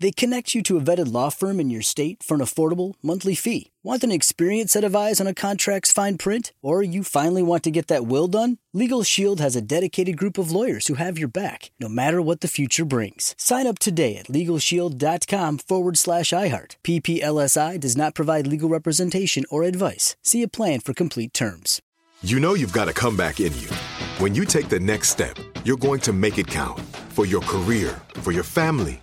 They connect you to a vetted law firm in your state for an affordable monthly fee. Want an experienced set of eyes on a contract's fine print? Or you finally want to get that will done? Legal Shield has a dedicated group of lawyers who have your back, no matter what the future brings. Sign up today at LegalShield.com forward slash iHeart. PPLSI does not provide legal representation or advice. See a plan for complete terms. You know you've got a comeback in you. When you take the next step, you're going to make it count for your career, for your family,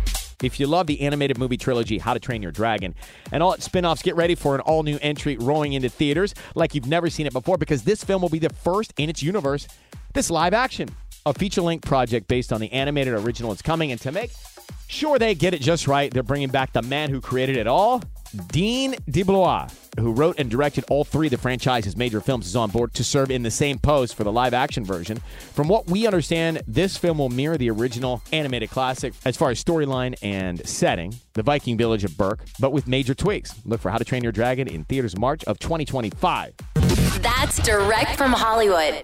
If you love the animated movie trilogy How to Train Your Dragon and all its spin-offs, get ready for an all-new entry rolling into theaters like you've never seen it before because this film will be the first in its universe this live action. A feature-length project based on the animated original is coming and to make sure they get it just right, they're bringing back the man who created it all, Dean DeBlois, who wrote and directed all three of the franchise's major films, is on board to serve in the same post for the live action version. From what we understand, this film will mirror the original animated classic as far as storyline and setting, the Viking village of Berk, but with major tweaks. Look for How to Train Your Dragon in theaters March of 2025. That's direct from Hollywood.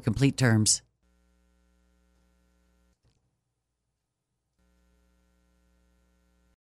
complete terms.